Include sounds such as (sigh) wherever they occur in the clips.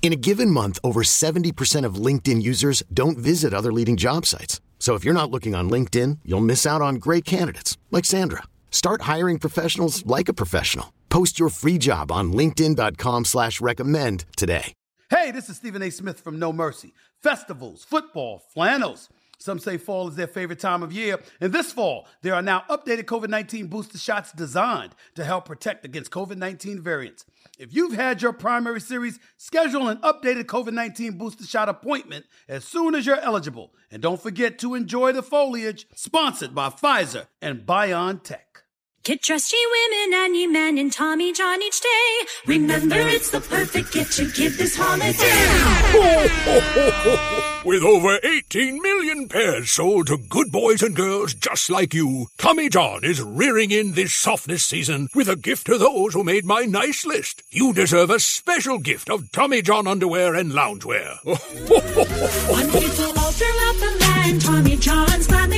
In a given month, over 70% of LinkedIn users don't visit other leading job sites. So if you're not looking on LinkedIn, you'll miss out on great candidates like Sandra. Start hiring professionals like a professional. Post your free job on LinkedIn.com slash recommend today. Hey, this is Stephen A. Smith from No Mercy. Festivals, football, flannels. Some say fall is their favorite time of year. And this fall, there are now updated COVID 19 booster shots designed to help protect against COVID 19 variants. If you've had your primary series, schedule an updated COVID 19 booster shot appointment as soon as you're eligible. And don't forget to enjoy the foliage, sponsored by Pfizer and BioNTech. Get dressed, ye women and ye men, in Tommy John each day. Remember, it's the perfect gift to give this holiday. With over 18 million pairs sold to good boys and girls just like you, Tommy John is rearing in this softness season with a gift to those who made my nice list. You deserve a special gift of Tommy John underwear and loungewear. One people all throughout the land, Tommy John's gladly worn.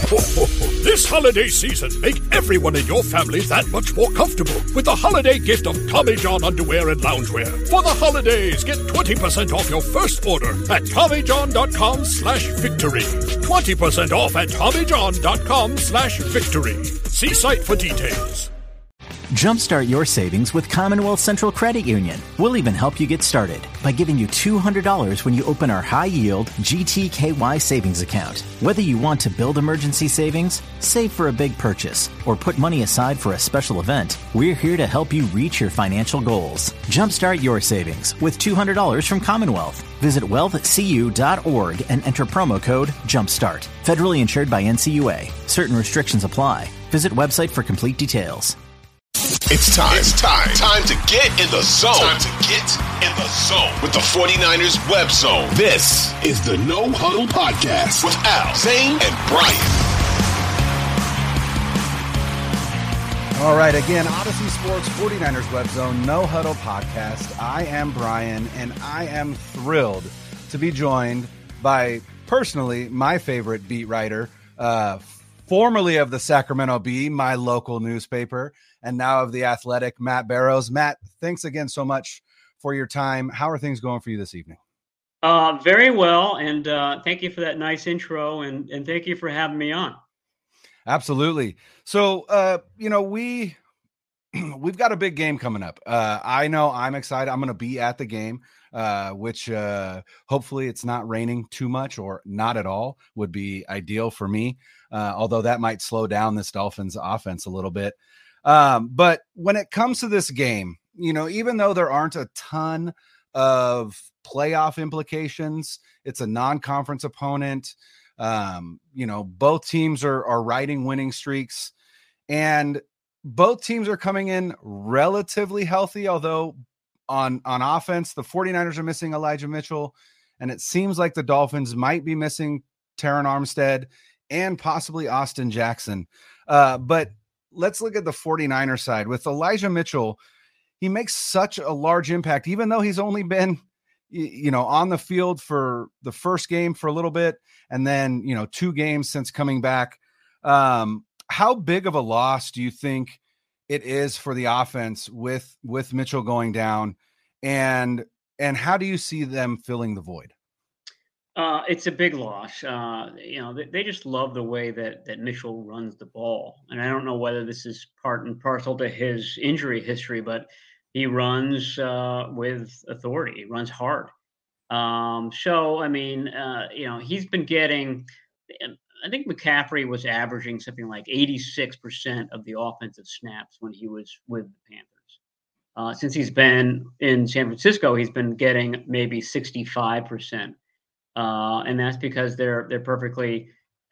Joy. this holiday season, make everyone in your family that much more comfortable with the holiday gift of Tommy John underwear and loungewear. For the holidays, get 20% off your first order at TommyJohn.com slash victory. 20% off at TommyJohn.com slash victory. See site for details. Jumpstart your savings with Commonwealth Central Credit Union. We'll even help you get started by giving you $200 when you open our high yield GTKY savings account. Whether you want to build emergency savings, save for a big purchase, or put money aside for a special event, we're here to help you reach your financial goals. Jumpstart your savings with $200 from Commonwealth. Visit wealthcu.org and enter promo code JUMPSTART. Federally insured by NCUA. Certain restrictions apply. Visit website for complete details. It's time. It's time. Time to get in the zone. Time to get in the zone with the 49ers web zone. This is the No Huddle Podcast with Al, Zane, and Brian. All right, again, Audacy Sports 49ers Web Zone, No Huddle Podcast. I am Brian, and I am thrilled to be joined by, personally, my favorite beat writer, uh, formerly of the Sacramento Bee, my local newspaper, and now of the Athletic, Matt Barrows. Matt, thanks again so much for your time. How are things going for you this evening? Uh, very well, and uh, thank you for that nice intro, and and thank you for having me on. Absolutely. So, uh, you know, we (clears throat) we've got a big game coming up. Uh, I know I'm excited. I'm going to be at the game, uh, which uh, hopefully it's not raining too much or not at all would be ideal for me. Uh, although that might slow down this Dolphins offense a little bit. Um, but when it comes to this game, you know, even though there aren't a ton of playoff implications, it's a non-conference opponent. Um, you know, both teams are are riding winning streaks, and both teams are coming in relatively healthy, although on on offense, the 49ers are missing Elijah Mitchell, and it seems like the Dolphins might be missing Terron Armstead and possibly Austin Jackson. Uh, but let's look at the 49er side with Elijah Mitchell. He makes such a large impact, even though he's only been, you know, on the field for the first game for a little bit, and then you know two games since coming back. Um, how big of a loss do you think it is for the offense with with Mitchell going down, and and how do you see them filling the void? Uh, it's a big loss. Uh, you know, they, they, just love the way that that Mitchell runs the ball, and I don't know whether this is part and parcel to his injury history, but he runs uh, with authority. He runs hard. Um, so I mean, uh, you know, he's been getting. I think McCaffrey was averaging something like 86% of the offensive snaps when he was with the Panthers. Uh, since he's been in San Francisco, he's been getting maybe 65%. Uh, and that's because they're they're perfectly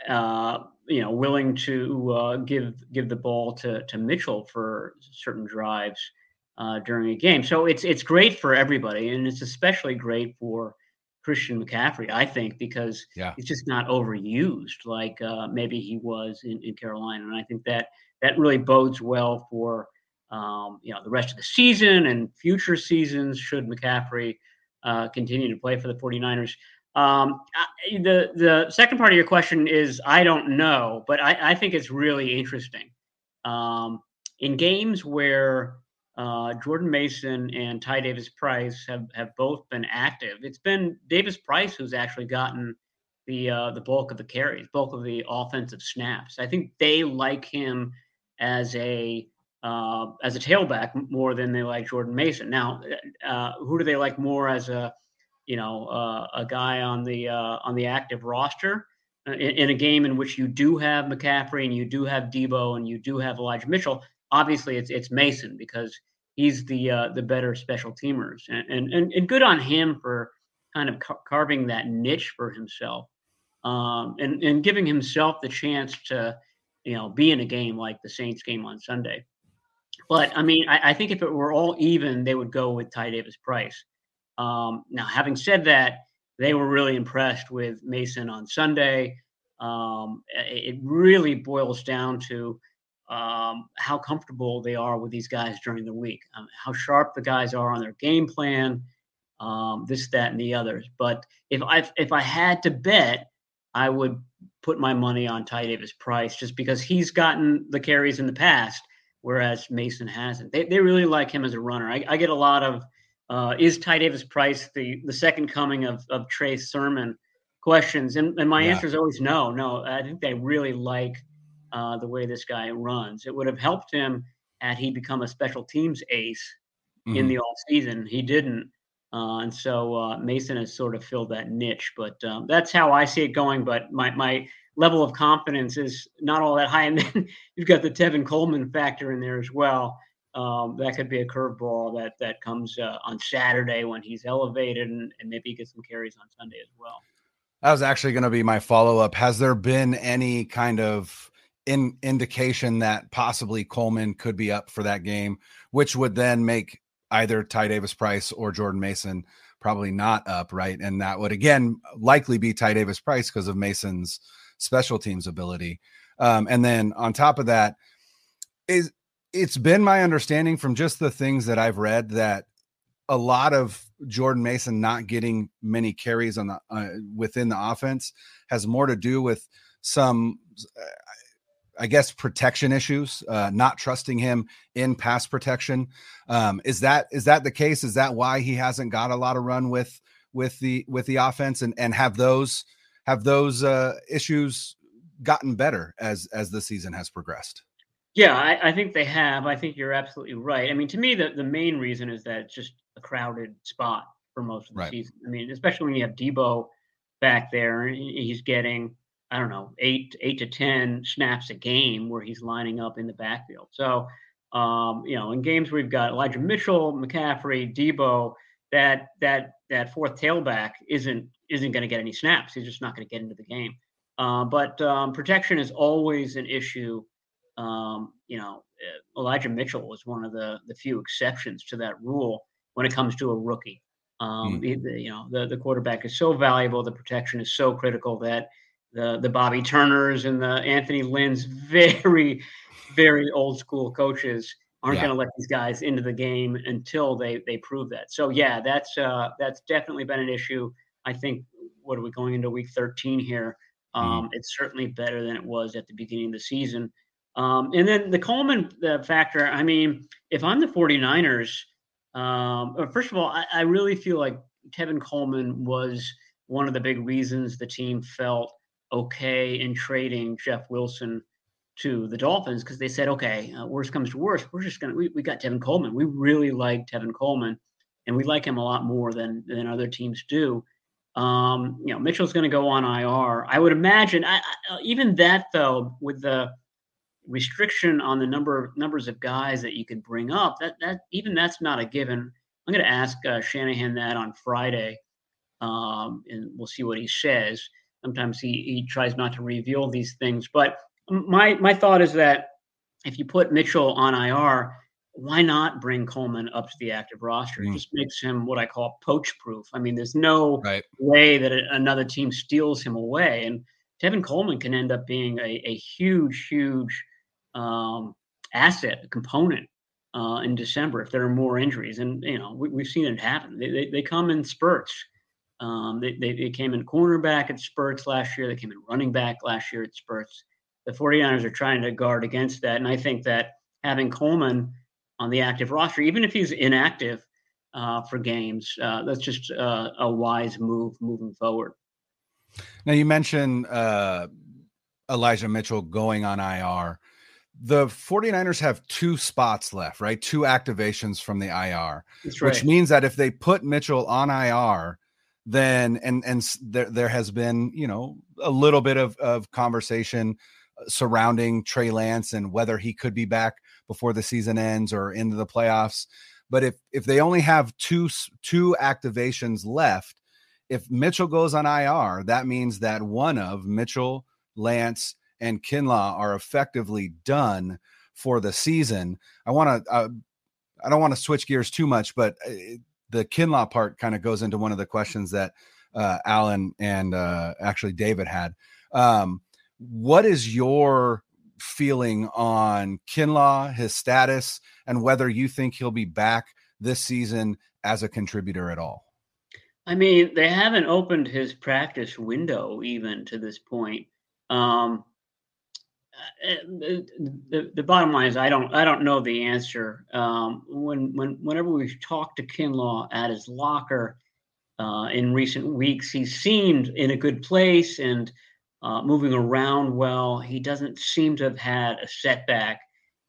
uh, you know willing to uh, give give the ball to to Mitchell for certain drives uh, during a game. So it's it's great for everybody, and it's especially great for Christian McCaffrey, I think, because yeah. he's just not overused like uh, maybe he was in, in Carolina, and I think that that really bodes well for um, you know the rest of the season and future seasons should McCaffrey uh, continue to play for the 49ers. Um, the the second part of your question is I don't know, but I, I think it's really interesting. Um, in games where uh, Jordan Mason and Ty Davis Price have, have both been active, it's been Davis Price who's actually gotten the uh, the bulk of the carries, bulk of the offensive snaps. I think they like him as a uh, as a tailback more than they like Jordan Mason. Now, uh, who do they like more as a you know, uh, a guy on the uh, on the active roster uh, in, in, a game in which you do have McCaffrey and you do have Debo and you do have Elijah Mitchell. Obviously, it's it's Mason because he's the uh, the better special teamers, and, and and good on him for kind of ca- carving that niche for himself, um, and and giving himself the chance to you know be in a game like the Saints game on Sunday. But I mean, I, I think if it were all even, they would go with Ty Davis Price. Um, now, having said that, they were really impressed with Mason on Sunday. Um, it really boils down to um, how comfortable they are with these guys during the week, um, how sharp the guys are on their game plan, um, this, that, and the others. But if I if I had to bet, I would put my money on Ty Davis Price just because he's gotten the carries in the past, whereas Mason hasn't. They, they really like him as a runner. I, I get a lot of uh, is Ty Davis Price the the second coming of of Trey Sermon? Questions, and, and my yeah. answer is always no. No, I think they really like uh, the way this guy runs. It would have helped him had he become a special teams ace mm-hmm. in the off season. He didn't, uh, and so uh, Mason has sort of filled that niche. But um, that's how I see it going. But my my level of confidence is not all that high. And then (laughs) you've got the Tevin Coleman factor in there as well um, that could be a curveball that that comes uh, on Saturday when he's elevated, and, and maybe he gets some carries on Sunday as well. That was actually going to be my follow up. Has there been any kind of in indication that possibly Coleman could be up for that game, which would then make either Ty Davis Price or Jordan Mason probably not up, right? And that would again likely be Ty Davis Price because of Mason's special teams ability. Um, and then on top of that, is it's been my understanding from just the things that I've read that a lot of Jordan Mason not getting many carries on the uh, within the offense has more to do with some uh, I guess protection issues, uh, not trusting him in pass protection. Um, is that is that the case? Is that why he hasn't got a lot of run with with the with the offense and and have those have those uh, issues gotten better as as the season has progressed? Yeah, I, I, think they have. I think you're absolutely right. I mean, to me, the, the main reason is that it's just a crowded spot for most of the right. season. I mean, especially when you have Debo back there, he's getting I don't know eight eight to ten snaps a game where he's lining up in the backfield. So, um, you know, in games where we've got Elijah Mitchell, McCaffrey, Debo, that that that fourth tailback isn't isn't going to get any snaps. He's just not going to get into the game. Uh, but um, protection is always an issue um, you know, uh, Elijah Mitchell was one of the the few exceptions to that rule when it comes to a rookie. Um, mm. the, you know, the the quarterback is so valuable, the protection is so critical that the the Bobby Turners and the Anthony Lynn's (laughs) very very old school coaches aren't yeah. going to let these guys into the game until they they prove that. So yeah, that's uh, that's definitely been an issue. I think what are we going into week 13 here? Mm. Um, mm. It's certainly better than it was at the beginning of the season. Um, and then the Coleman uh, factor, I mean, if I'm the 49ers, um, first of all, I, I, really feel like Tevin Coleman was one of the big reasons the team felt okay in trading Jeff Wilson to the Dolphins because they said, okay, uh, worst comes to worst, we're just gonna we, we got Tevin Coleman. We really like Tevin Coleman, and we like him a lot more than than other teams do. Um, you know, Mitchell's going to go on IR. I would imagine. I, I, even that though, with the restriction on the number of numbers of guys that you can bring up, that that even that's not a given. I'm going to ask uh, Shanahan that on Friday, um, and we'll see what he says. Sometimes he he tries not to reveal these things, but my my thought is that if you put Mitchell on IR, why not bring Coleman up to the active roster? It Mm. just makes him what I call poach proof. I mean, there's no Right. way that a- another team steals him away. And Tevin Coleman can end up being a, a huge, huge um, asset, component uh, in December if there are more injuries. And, you know, we, we've seen it happen. They, they, they come in spurts. Um, they, they, they came in cornerback at spurts last year. They came in running back last year at spurts. The 49ers are trying to guard against that. And I think that having Coleman on the active roster, even if he's inactive uh, for games, uh, that's just uh, a wise move moving forward. Now you mentioned uh, Elijah Mitchell going on IR. The 49ers have two spots left, right? Two activations from the IR, That's right. which means that if they put Mitchell on IR, then and and there there has been, you know, a little bit of of conversation uh, surrounding Trey Lance and whether he could be back before the season ends or into the playoffs. But if if they only have two two activations left, if Mitchell goes on IR, that means that one of Mitchell, Lance, and Kinlaw are effectively done for the season. I want to, uh, I don't want to switch gears too much, but uh, the Kinlaw part kind of goes into one of the questions that uh, Alan and uh, actually David had. Um, what is your feeling on Kinlaw, his status, and whether you think he'll be back this season as a contributor at all? I mean, they haven't opened his practice window even to this point. Um, the, the, bottom line is I don't I don't know the answer. Um, when when whenever we've talked to Kinlaw at his locker uh, in recent weeks, he seemed in a good place and uh, moving around well. He doesn't seem to have had a setback,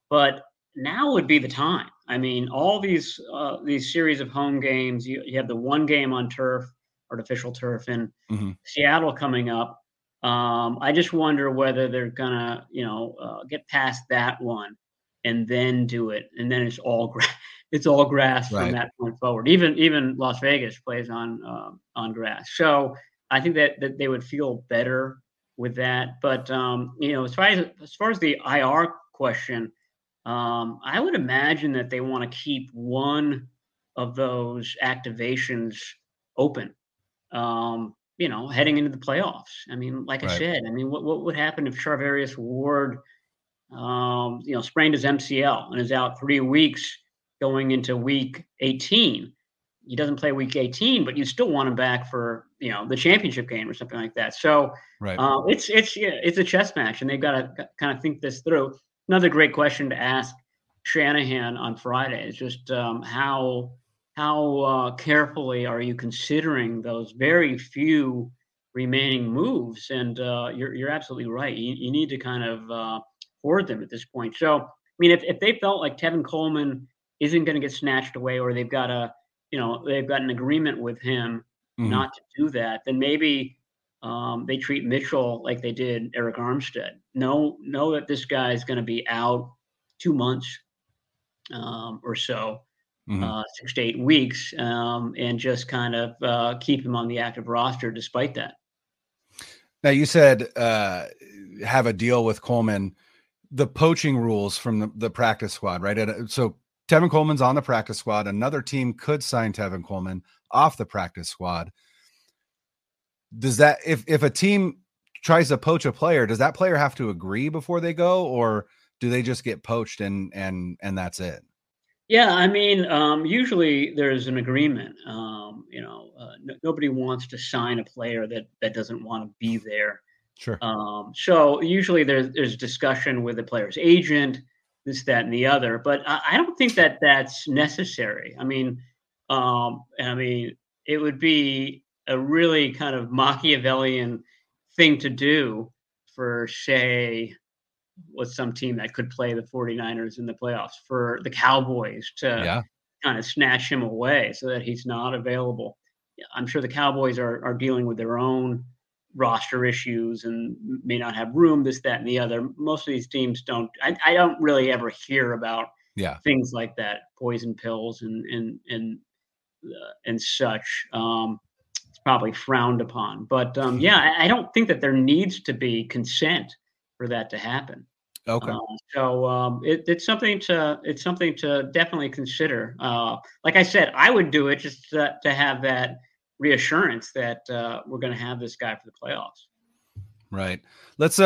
but now would be the time. I mean, all these uh, these series of home games. You, you have the one game on turf, artificial turf in Mhm. Seattle coming up. Um, I just wonder whether they're gonna, you know, uh, get past that one and then do it, and then it's all gra- (laughs) it's all grass Right. from that point forward. Even even Las Vegas plays on um on grass, so I think that that they would feel better with that. But um, you know, as far as as far as the IR question, um, I would imagine that they want to keep one of those activations open. Um, you know, heading into the playoffs. I mean, like I said, I mean, what what would happen if Charvarius Ward, um, you know, sprained his MCL and is out three weeks going into week 18? He doesn't play week 18, but you still want him back for you know the championship game or something like that. So Right. uh, it's it's yeah, it's a chess match, and they've got to kind of think this through. Another great question to ask Shanahan on Friday is just um, how how uh, carefully are you considering those very few remaining moves? And uh, you're you're absolutely right. You, you need to kind of uh, hoard them at this point. So I mean, if if they felt like Tevin Coleman isn't going to get snatched away, or they've got a you know they've got an agreement with him Mhm. not to do that, then maybe um, they treat Mitchell like they did Arik Armstead. Know know that this guy is going to be out two months um, or so, Mhm. uh, six to eight weeks, um, and just kind of uh, keep him on the active roster despite that. Now you said uh, have a deal with Coleman. The poaching rules from the, the practice squad, right? Uh, So Tevin Coleman's on the practice squad. Another team could sign Tevin Coleman off the practice squad. Does that if if a team tries to poach a player, does that player have to agree before they go, or do they just get poached and and and that's it? Yeah, I mean, um, usually there's an agreement. Um, you know, uh, n- nobody wants to sign a player that that doesn't want to be there. Sure. Um, so usually there's there's discussion with the player's agent, this, that, and the other. But I, I don't think that that's necessary. I mean, um, I mean, it would be a really kind of Machiavellian thing to do for, say, was some team that could play the 49ers in the playoffs for the Cowboys to Yeah. kind of snatch him away so that he's not available. I'm sure the Cowboys are are dealing with their own roster issues and may not have room, this, that, and the other. Most of these teams don't. I, I don't really ever hear about Yeah. things like that, poison pills and and and uh, and such. Um, it's probably frowned upon, but um, yeah, I, I don't think that there needs to be consent for that to happen. Okay. Uh, so um, it, it's something to it's something to definitely consider. Uh, like I said, I would do it just to, to have that reassurance that uh, we're going to have this guy for the playoffs. Right. Let's uh,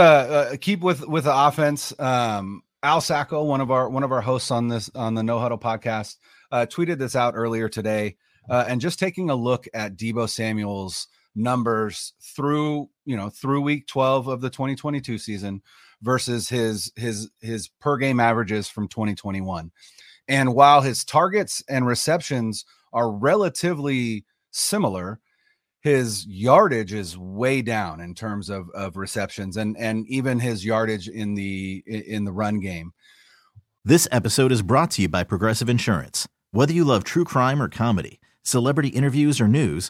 uh keep with with the offense. Um Al Sacco, one of our one of our hosts on this on the No Huddle podcast, uh tweeted this out earlier today. Uh, and just taking a look at Debo Samuel's numbers through, you know, through week 12 of the 2022 season versus his his his per game averages from 2021. And while his targets and receptions are relatively similar, his yardage is way down in terms of of receptions and and even his yardage in the in the run game. This episode is brought to you by Progressive Insurance. Whether you love true crime or comedy, celebrity interviews or news,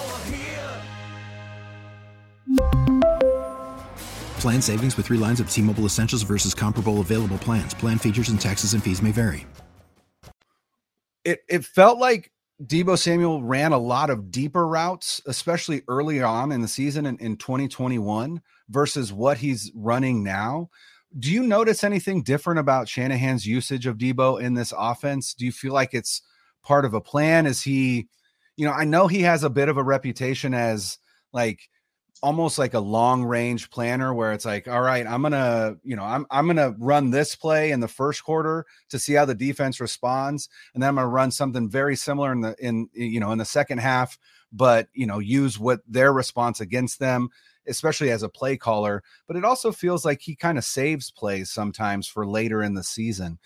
Plan savings with three lines of T Mobile Essentials versus comparable available plans. Plan features and taxes and fees may vary. It it felt like Debo Samuel ran a lot of deeper routes, especially early on in the season in, in 2021 versus what he's running now. Do you notice anything different about Shanahan's usage of Debo in this offense? Do you feel like it's part of a plan? Is he, you know, I know he has a bit of a reputation as like almost like a long range planner where it's like, all right, I'm gonna, you know, I'm I'm gonna run this play in the first quarter to see how the defense responds, and then I'm gonna run something very similar in the in you know in the second half, but you know, use what their response against them, especially as a play caller. But it also feels like he kind of saves plays sometimes for later in the season.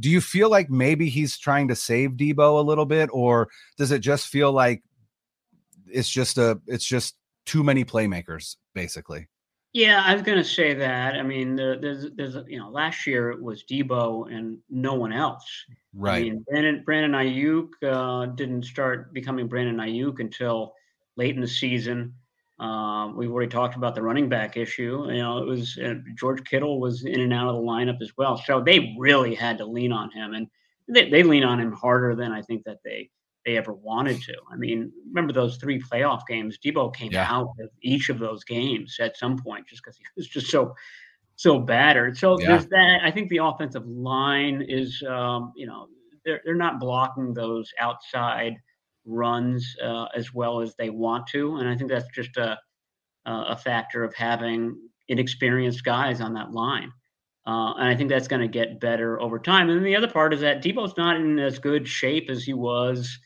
Do you feel like maybe he's trying to save Debo a little bit, or does it just feel like it's just a it's just too many playmakers, basically. Yeah, I was going to say that. I mean, there, there's, there's, you know, last year it was Debo and no one else. Right. I mean, Brandon, Brandon Aiyuk uh, didn't start becoming Brandon Aiyuk until late in the season. Um, we've already talked about the running back issue. You know, it was uh, George Kittle was in and out of the lineup as well. So they really had to lean on him, and they, they lean on him harder than I think that they they ever wanted to. I mean, remember those three playoff games? Debo came Yeah. out of each of those games at some point just because he was just so so battered. So Yeah. there's that. I think the offensive line is, um, you know, they're they're not blocking those outside runs uh, as well as they want to, and I think that's just a a factor of having inexperienced guys on that line. Uh, and I think that's going to get better over time. And then the other part is that Debo's not in as good shape as he was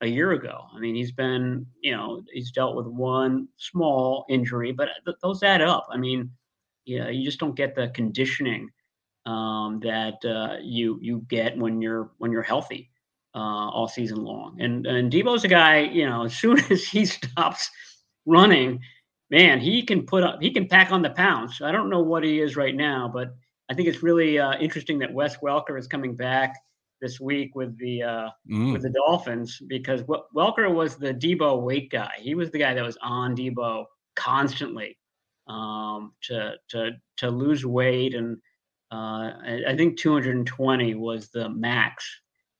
a year ago. I mean, he's been, you know, he's dealt with one small injury, but th- those add up. I mean, yeah, you just don't get the conditioning um, that uh, you you get when you're when you're healthy uh, all season long. And and Debo's a guy, you know, as (laughs) soon as he stops running, man, he can put up, he can pack on the pounds. I don't know what he is right now, but I think it's really uh, interesting that Wes Welker is coming back this week with the uh, Mm. with the Dolphins because Welker was the Debo weight guy. He was the guy that was on Debo constantly um, to to to lose weight, and uh, I, think 220 was the max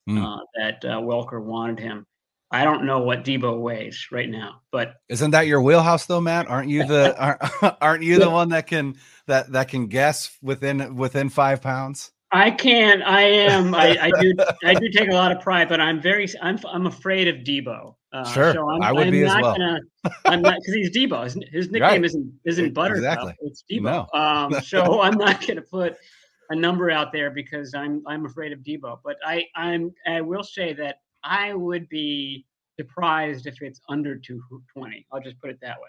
Mm. uh, that uh, Welker wanted him. I don't know what Debo weighs right now, but Isn't that your wheelhouse though, Matt? Aren't you the (laughs) aren't, aren't you the one that can that that can guess within within five pounds? I can. I am. I, I do. (laughs) I do take a lot of pride, but I'm very. I'm. I'm afraid of Debo. Uh, Sure, so I'm, I would I'm be as not well. Gonna, I'm not because he's Debo. His, his nickname isn't isn't Buttercup. Exactly. It's Debo. Um, (laughs) so I'm not going to put a number out there because I'm I'm afraid of Debo. But I I'm I will say that I would be surprised if it's under 220. I'll just put it that way.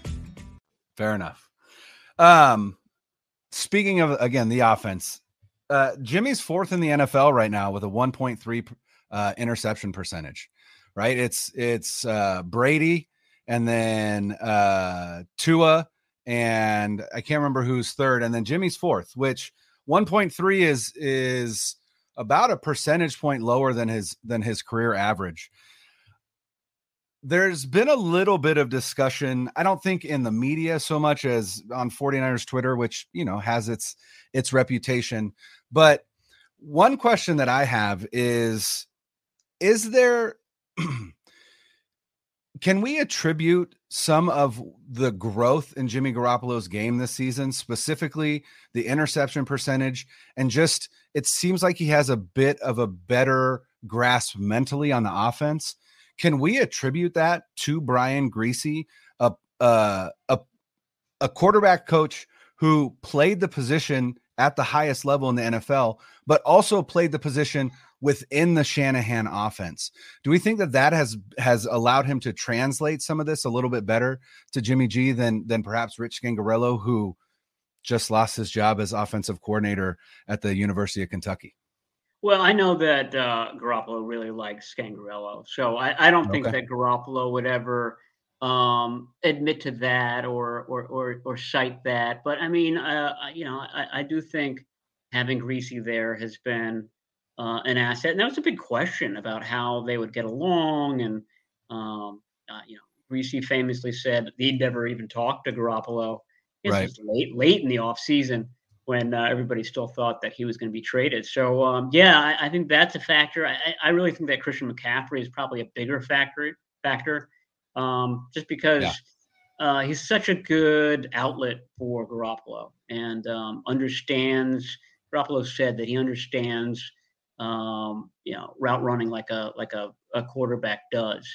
Fair enough. Um, speaking of again the offense, uh, Jimmy's fourth in the NFL right now with a 1.3 uh, interception percentage. Right, it's it's uh, Brady and then uh, Tua and I can't remember who's third, and then Jimmy's fourth, which 1.3 is is about a percentage point lower than his than his career average there's been a little bit of discussion i don't think in the media so much as on 49ers twitter which you know has its its reputation but one question that i have is is there (clears throat) can we attribute some of the growth in Jimmy Garoppolo's game this season, specifically the interception percentage, and just it seems like he has a bit of a better grasp mentally on the offense? Can we attribute that to Brian Griese, a a a, a quarterback coach who played the position at the highest level in the NFL, but also played the position within the Shanahan offense. Do we think that that has has allowed him to translate some of this a little bit better to Jimmy G than than perhaps Rich Scangarello, who just lost his job as offensive coordinator at the University of Kentucky? Well, I know that uh, Garoppolo really likes Scangarello, so I, I don't think Okay. that Garoppolo would ever um, admit to that or or or, or cite that. But I mean, uh, you know, I, I do think having Griese there has been uh, an asset, and that was a big question about how they would get along. And um, uh, you know, Griese famously said he'd never even talked to Garoppolo. Right. late late in the off season when uh, everybody still thought that he was going to be traded. So um, yeah, I, I think that's a factor. I, I- really think that Christian McCaffrey is probably a bigger factor factor, um, just because Yeah. uh, he's such a good outlet for Garoppolo and um, understands. Garoppolo said that he understands, um, you know, route running like a like a, a quarterback does.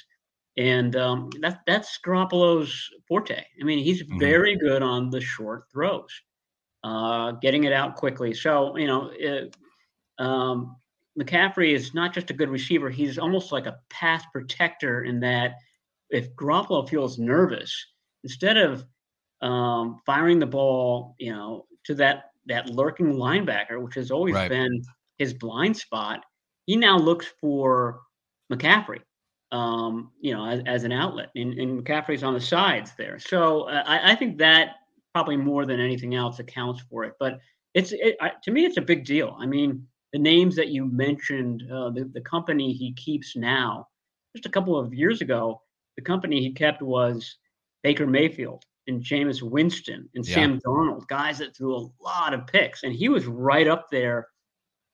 And um, that, that's Garoppolo's forte. I mean, he's Mhm. very good on the short throws uh, getting it out quickly. So you know, it, um, McCaffrey is not just a good receiver; he's almost like a pass protector in that if Garoppolo feels nervous, instead of um, firing the ball, you know, to that that lurking linebacker, which has always Right. been his blind spot, he now looks for McCaffrey um, you know, as, as an outlet. And, and McCaffrey's on the sides there. So uh, I, I think that probably more than anything else accounts for it. But it's it, I, to me, it's a big deal. I mean, the names that you mentioned, uh, the, the company he keeps now, just a couple of years ago, the company he kept was Baker Mayfield and Jameis Winston and Yeah. Sam Darnold, guys that threw a lot of picks. And he was right up there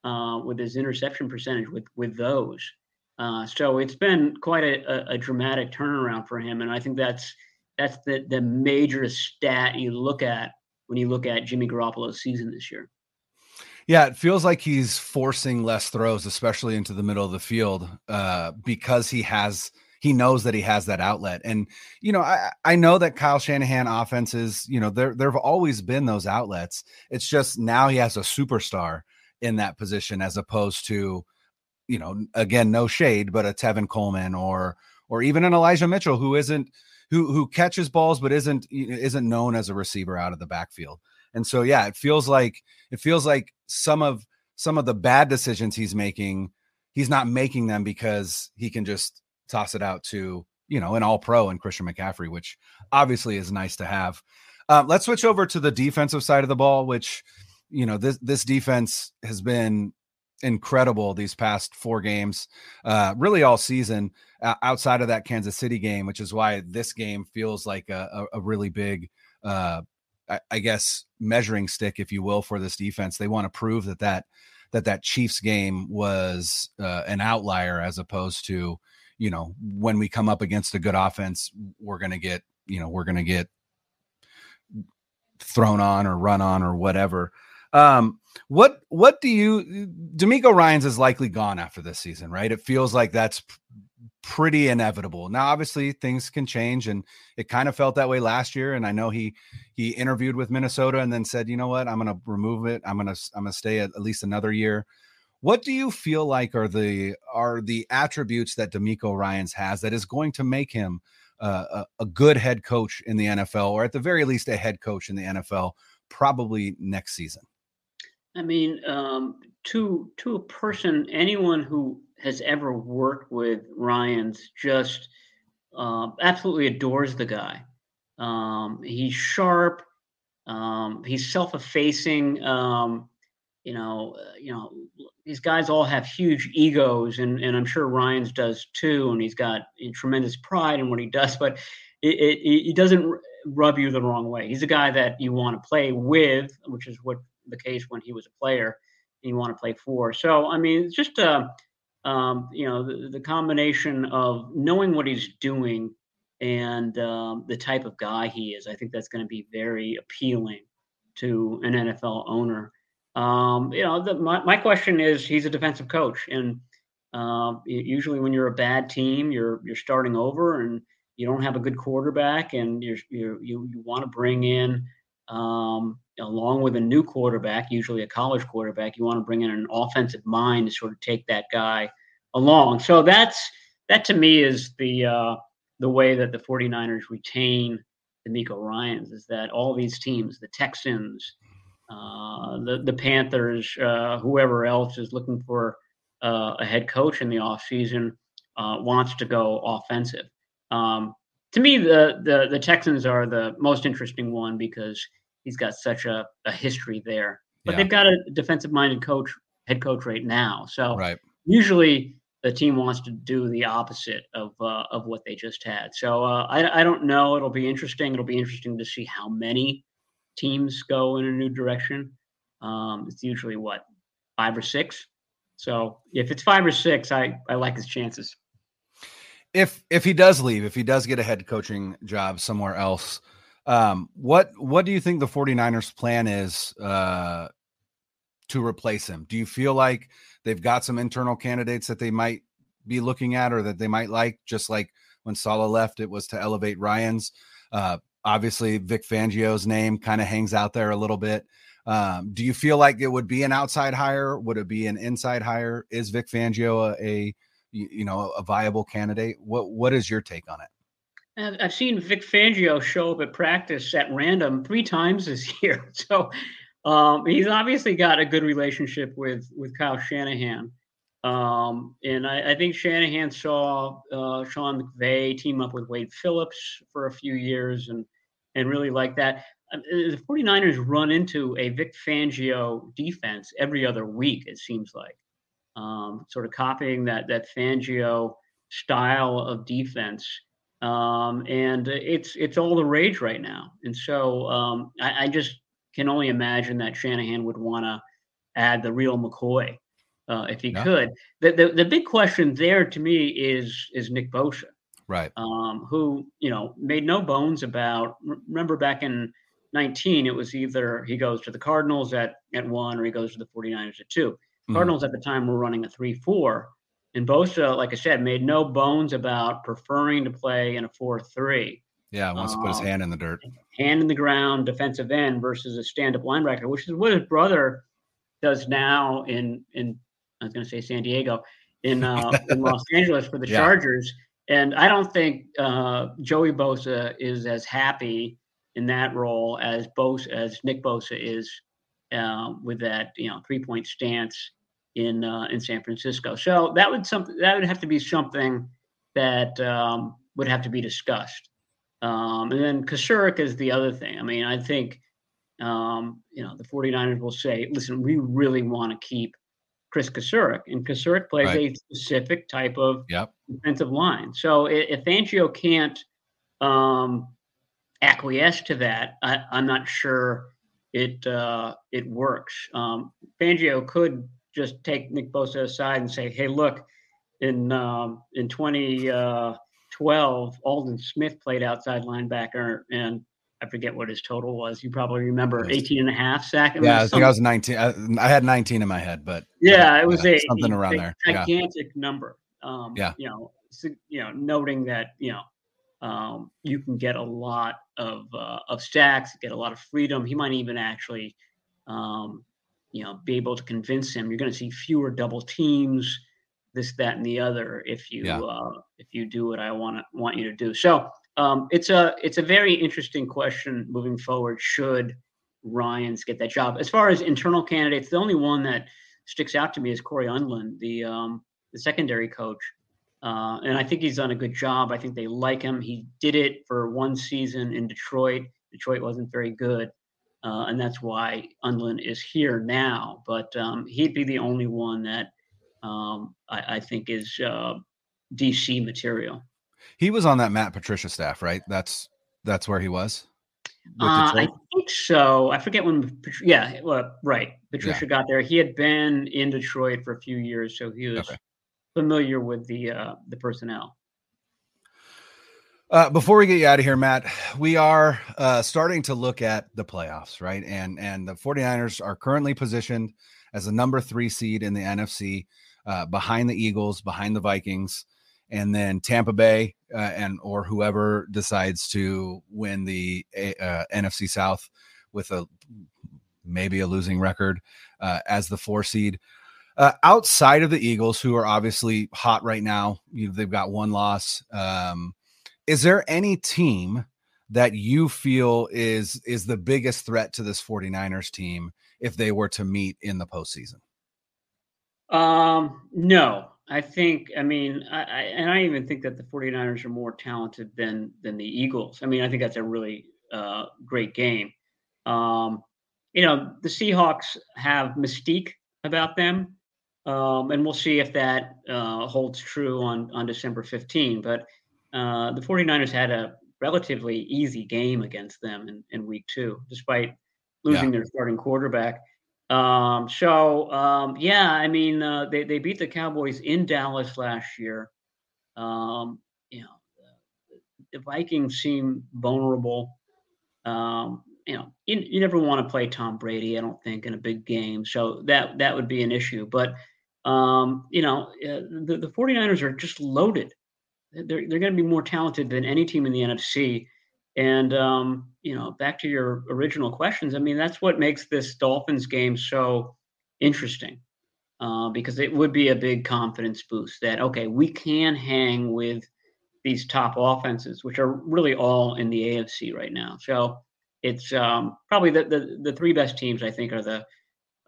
uh, with his interception percentage with with those. Uh, so it's been quite a, a, a dramatic turnaround for him, and I think that's that's the the major stat you look at when you look at Jimmy Garoppolo's season this year. Yeah, it feels like he's forcing less throws, especially into the middle of the field, uh, because he has he knows that he has that outlet. And you know, I I know that Kyle Shanahan offenses, you know, there there've always been those outlets. It's just now he has a superstar in that position as opposed to, you know, again, no shade, but a Tevin Coleman or or even an Elijah Mitchell who isn't who who catches balls but isn't isn't known as a receiver out of the backfield. And so yeah, it feels like it feels like some of some of the bad decisions he's making, he's not making them because he can just toss it out to you know an all pro and Christian McCaffrey, which obviously is nice to have. Um, let's switch over to the defensive side of the ball, which you know this this defense has been incredible these past four games, uh, really all season. Uh, outside of that Kansas City game, which is why this game feels like a, a, a really big, uh, I, I, guess, measuring stick, if you will, for this defense. They want to prove that that that that Chiefs game was uh, an outlier as opposed to you know, when we come up against a good offense, we're going to get, you know, we're going to get thrown on or run on or whatever. Um, what what do you DeMeco Ryans is likely gone after this season, right? It feels like that's pretty inevitable. Now, obviously, things can change, and it kind of felt that way last year. And I know he he interviewed with Minnesota and then said, you know what, I'm going to remove it. I'm going to I'm going to stay at, at least another year. What do you feel like are the are the attributes that DeMeco Ryans has that is going to make him uh, a, a good head coach in the NFL, or at the very least a head coach in the NFL, probably next season? I mean, um, to to a person, anyone who has ever worked with Ryans just uh, absolutely adores the guy. Um, he's sharp. Um, he's self-effacing. Um, you know, uh, you know, these guys all have huge egos, and and I'm sure Ryans does too, and he's got tremendous pride in what he does, but it, it, it doesn't rub you the wrong way. He's a guy that you want to play with, which is what the case when he was a player, and you want to play for. So I mean, it's just uh, um, you know, the, the combination of knowing what he's doing and um, the type of guy he is. I think that's going to be very appealing to an NFL owner. Um, you know, the, my, my question is, he's a defensive coach, and uh, usually when you're a bad team, you're you're starting over, and you don't have a good quarterback, and you're, you're you you want to bring in, um, along with a new quarterback, usually a college quarterback, you want to bring in an offensive mind to sort of take that guy along. So that's that to me is the uh, the way that the 49ers retain DeMeco Ryans is that all these teams, the Texans, uh, the the Panthers, uh, whoever else is looking for uh, a head coach in the offseason uh, wants to go offensive. Um, to me, the, the the Texans are the most interesting one because he's got such a, a history there. But yeah. they've got a defensive minded coach, head coach right now. So right. usually the team wants to do the opposite of uh, of what they just had. So uh, I, I don't know. It'll be interesting. It'll be interesting to see how many teams go in a new direction. Um, it's usually what five or six. So if it's five or six, I I like his chances. If if he does leave, if he does get a head coaching job somewhere else, um, what what do you think the 49ers plan is uh, to replace him? Do you feel like they've got some internal candidates that they might be looking at or that they might like, just like when Saleh left, it was to elevate Ryans. Uh, Obviously, Vic Fangio's name kind of hangs out there a little bit. Um, do you feel like it would be an outside hire? Would it be an inside hire? Is Vic Fangio a, a you know a viable candidate? What what is your take on it? I've seen Vic Fangio show up at practice at random three times this (laughs) year. So um, he's obviously got a good relationship with with Kyle Shanahan. Um, and I, I, think Shanahan saw uh, Sean McVay team up with Wade Phillips for a few years and and really like that. Uh, the 49ers run into a Vic Fangio defense every other week, it seems like. Um, sort of copying that that Fangio style of defense. Um, and it's it's all the rage right now. And so um, I, I, just can only imagine that Shanahan would want to add the real McCoy uh, if he yeah. could. The, the, the big question there to me is is Nick Bosa, right? Um, who you know made no bones about. Remember back in 19, it was either he goes to the Cardinals at at one or he goes to the 49ers at 2 mm-hmm. Cardinals at the time were running a three four. And Bosa, like I said, made no bones about preferring to play in a 4 3. Yeah, wants to put his Um, hand in the dirt. hand in the ground defensive end versus a stand up linebacker, which is what his brother does now in in I was going to say San Diego in uh, (laughs) in Los Angeles for the Yeah. Chargers. And I don't think uh, Joey Bosa is as happy in that role as Bosa as Nick Bosa is uh, with that you know three point stance in uh, in San Francisco. So that would something that would have to be something that um, would have to be discussed. Um, and then Kocurek is the other thing. I mean, I think, um, you know, the 49ers will say, listen, we really want to keep Kris Kocurek. And Kocurek plays Right. a specific type of Yep. defensive line. So if Fangio can't um, acquiesce to that, I, I'm not sure it uh, it works. Um, Fangio could just take Nick Bosa aside and say, "Hey, look, in um, in 2012, Aldon Smith played outside linebacker, and I forget what his total was. You probably remember 18 and a half sack. Yeah, I think I was 19. I, I had 19 in my head, but yeah, it was a something around a there. Yeah. gigantic number. Um, Yeah. you know, you know, noting that you know um, you can get a lot of uh, of stacks, get a lot of freedom. He might even actually, um, you know, be able to convince him. You're going to see fewer double teams, this, that, and the other if you Yeah. uh, if you do what I want to want you to do. So um, it's a it's a very interesting question moving forward. Should Ryans get that job? As far as internal candidates, the only one that sticks out to me is Cory Undlin, the um, the secondary coach. Uh, and I think he's done a good job. I think they like him. He did it for one season in Detroit. Detroit wasn't very good, uh, and that's why Undlin is here now. But um, he'd be the only one that um, I, I think is uh, DC material. He was on that Matt Patricia staff, right? That's that's where he was. Uh, I think so. I forget when. Yeah, well, right. Patricia got there. He had been in Detroit for a few years, so he was Okay. Familiar with the uh, the personnel. Uh, before we get you out of here, Matt, we are uh, starting to look at the playoffs, right? And and the 49ers are currently positioned as the number three seed in the NFC, uh, behind the Eagles, behind the Vikings, and then Tampa Bay uh, and or whoever decides to win the uh, NFC South with a maybe a losing record uh, as the four seed. Uh, outside of the Eagles, who are obviously hot right now, you they've got one loss. Um, is there any team that you feel is is the biggest threat to this 49ers team if they were to meet in the postseason? Um, no, I think, I mean, I, I, and I even think that the 49ers are more talented than, than the Eagles. I mean, I think that's a really uh, great game. Um, you know, the Seahawks have mystique about them. Um, and we'll see if that uh, holds true on, on December 15. But uh, the 49ers had a relatively easy game against them in, in week two, despite losing their starting quarterback. Um, so um, yeah, I mean, uh, they they beat the Cowboys in Dallas last year. Um, you know, the, the Vikings seem vulnerable. Um, you know, you, you never want to play Tom Brady, I don't think, in a big game. So that that would be an issue. But um, you know, uh, the, the 49ers are just loaded. They're they're going to be more talented than any team in the NFC. And um, you know, back to your original questions. I mean, that's what makes this Dolphins game so interesting, uh, because it would be a big confidence boost that okay, we can hang with these top offenses, which are really all in the AFC right now. So it's um, probably the, the the three best teams. I think are the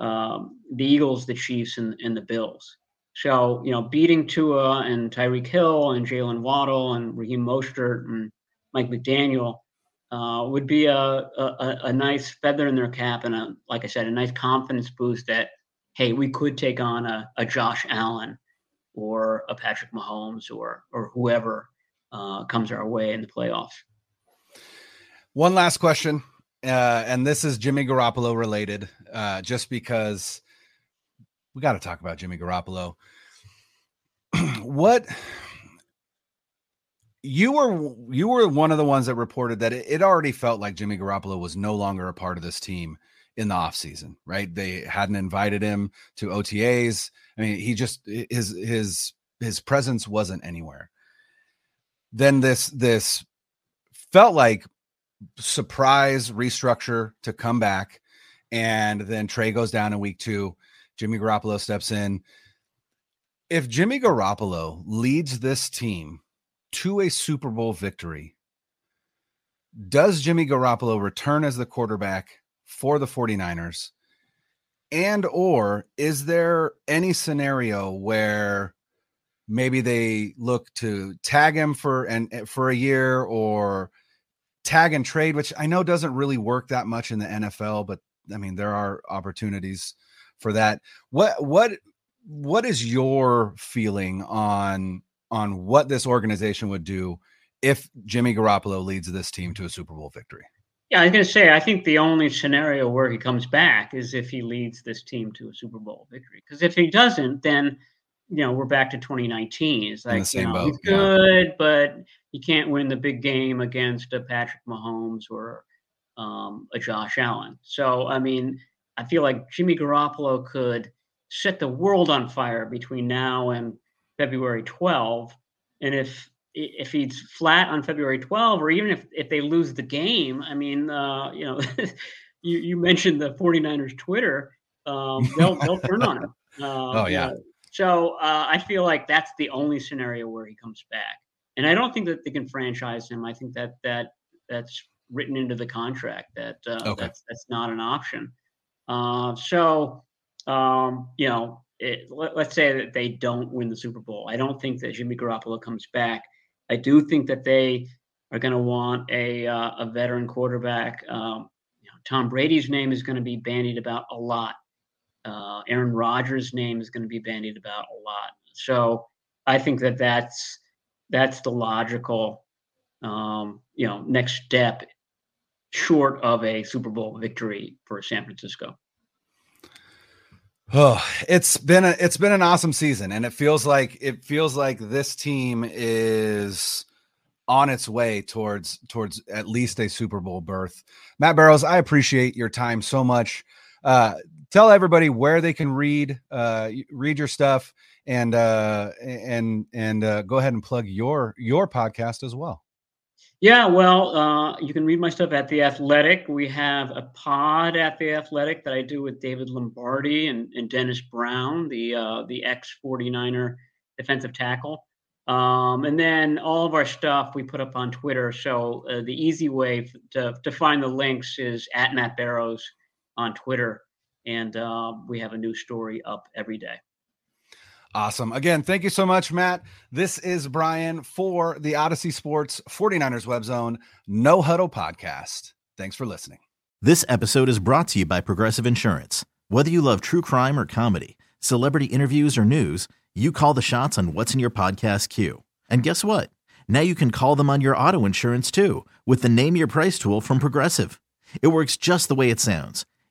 um, the Eagles, the Chiefs, and, and the Bills. So you know, beating Tua and Tyreek Hill and Jaylen Waddle and Raheem Mostert and Mike McDaniel uh, would be a, a a nice feather in their cap and a like I said, a nice confidence boost that hey, we could take on a, a Josh Allen or a Patrick Mahomes or or whoever uh, comes our way in the playoffs. One last question, uh, and this is Jimmy Garoppolo related, uh, just because we got to talk about Jimmy Garoppolo. (clears throat) what you were you were one of the ones that reported that it, it already felt like Jimmy Garoppolo was no longer a part of this team in the offseason, right? They hadn't invited him to OTAs. I mean, he just his his his presence wasn't anywhere. Then this this felt like surprise restructure to come back, and then Trey goes down in week two. Jimmy Garoppolo steps in. If Jimmy Garoppolo leads this team to a Super Bowl victory, does Jimmy Garoppolo return as the quarterback for the 49ers? And or is there any scenario where maybe they look to tag him for and for a year or tag and trade, which I know doesn't really work that much in the NFL, but I mean there are opportunities for that. What what what is your feeling on on what this organization would do if Jimmy Garoppolo leads this team to a Super Bowl victory? Yeah, I was going to say, I think the only scenario where he comes back is if he leads this team to a Super Bowl victory. Because if he doesn't, then you know we're back to 2019. It's like you know, boat, he's yeah. good, but he can't win the big game against a Patrick Mahomes or um, a Josh Allen. So I mean, I feel like Jimmy Garoppolo could set the world on fire between now and February 12. And if if he's flat on February 12, or even if, if they lose the game, I mean, uh, you know, (laughs) you, you mentioned the 49ers Twitter, um, (laughs) they'll, they'll turn on him. (laughs) Uh, Oh, yeah. you know. So uh, I feel like that's the only scenario where he comes back. And I don't think that they can franchise him. I think that that that's written into the contract that uh, Okay. that's that's not an option. Uh, so um, you know, it, let, let's say that they don't win the Super Bowl. I don't think that Jimmy Garoppolo comes back. I do think that they are going to want a uh, a veteran quarterback. Um, you know, Tom Brady's name is going to be bandied about a lot. Uh, Aaron Rodgers' name is going to be bandied about a lot. So I think that that's that's the logical, um, you know, next step, short of a Super Bowl victory for San Francisco. Oh, (sighs) it's been a it's been an awesome season, and it feels like it feels like this team is on its way towards towards at least a Super Bowl berth. Matt Barrows, I appreciate your time so much. Uh, tell everybody where they can read uh, read your stuff, and uh, and and uh, go ahead and plug your your podcast as well. Yeah, well, uh, you can read my stuff at The Athletic. We have a pod at The Athletic that I do with David Lombardi and, and Dennis Brown, the uh, the ex 49er defensive tackle. Um, and then all of our stuff we put up on Twitter. So uh, the easy way to, to find the links is at Matt Barrows on Twitter. And uh, we have a new story up every day. Awesome. Again, thank you so much, Matt. This is Brian for the Audacy Sports 49ers Web Zone No Huddle podcast. Thanks for listening. This episode is brought to you by Progressive Insurance. Whether you love true crime or comedy, celebrity interviews or news, you call the shots on what's in your podcast queue. And guess what? Now you can call them on your auto insurance too with the Name Your Price tool from Progressive. It works just the way it sounds.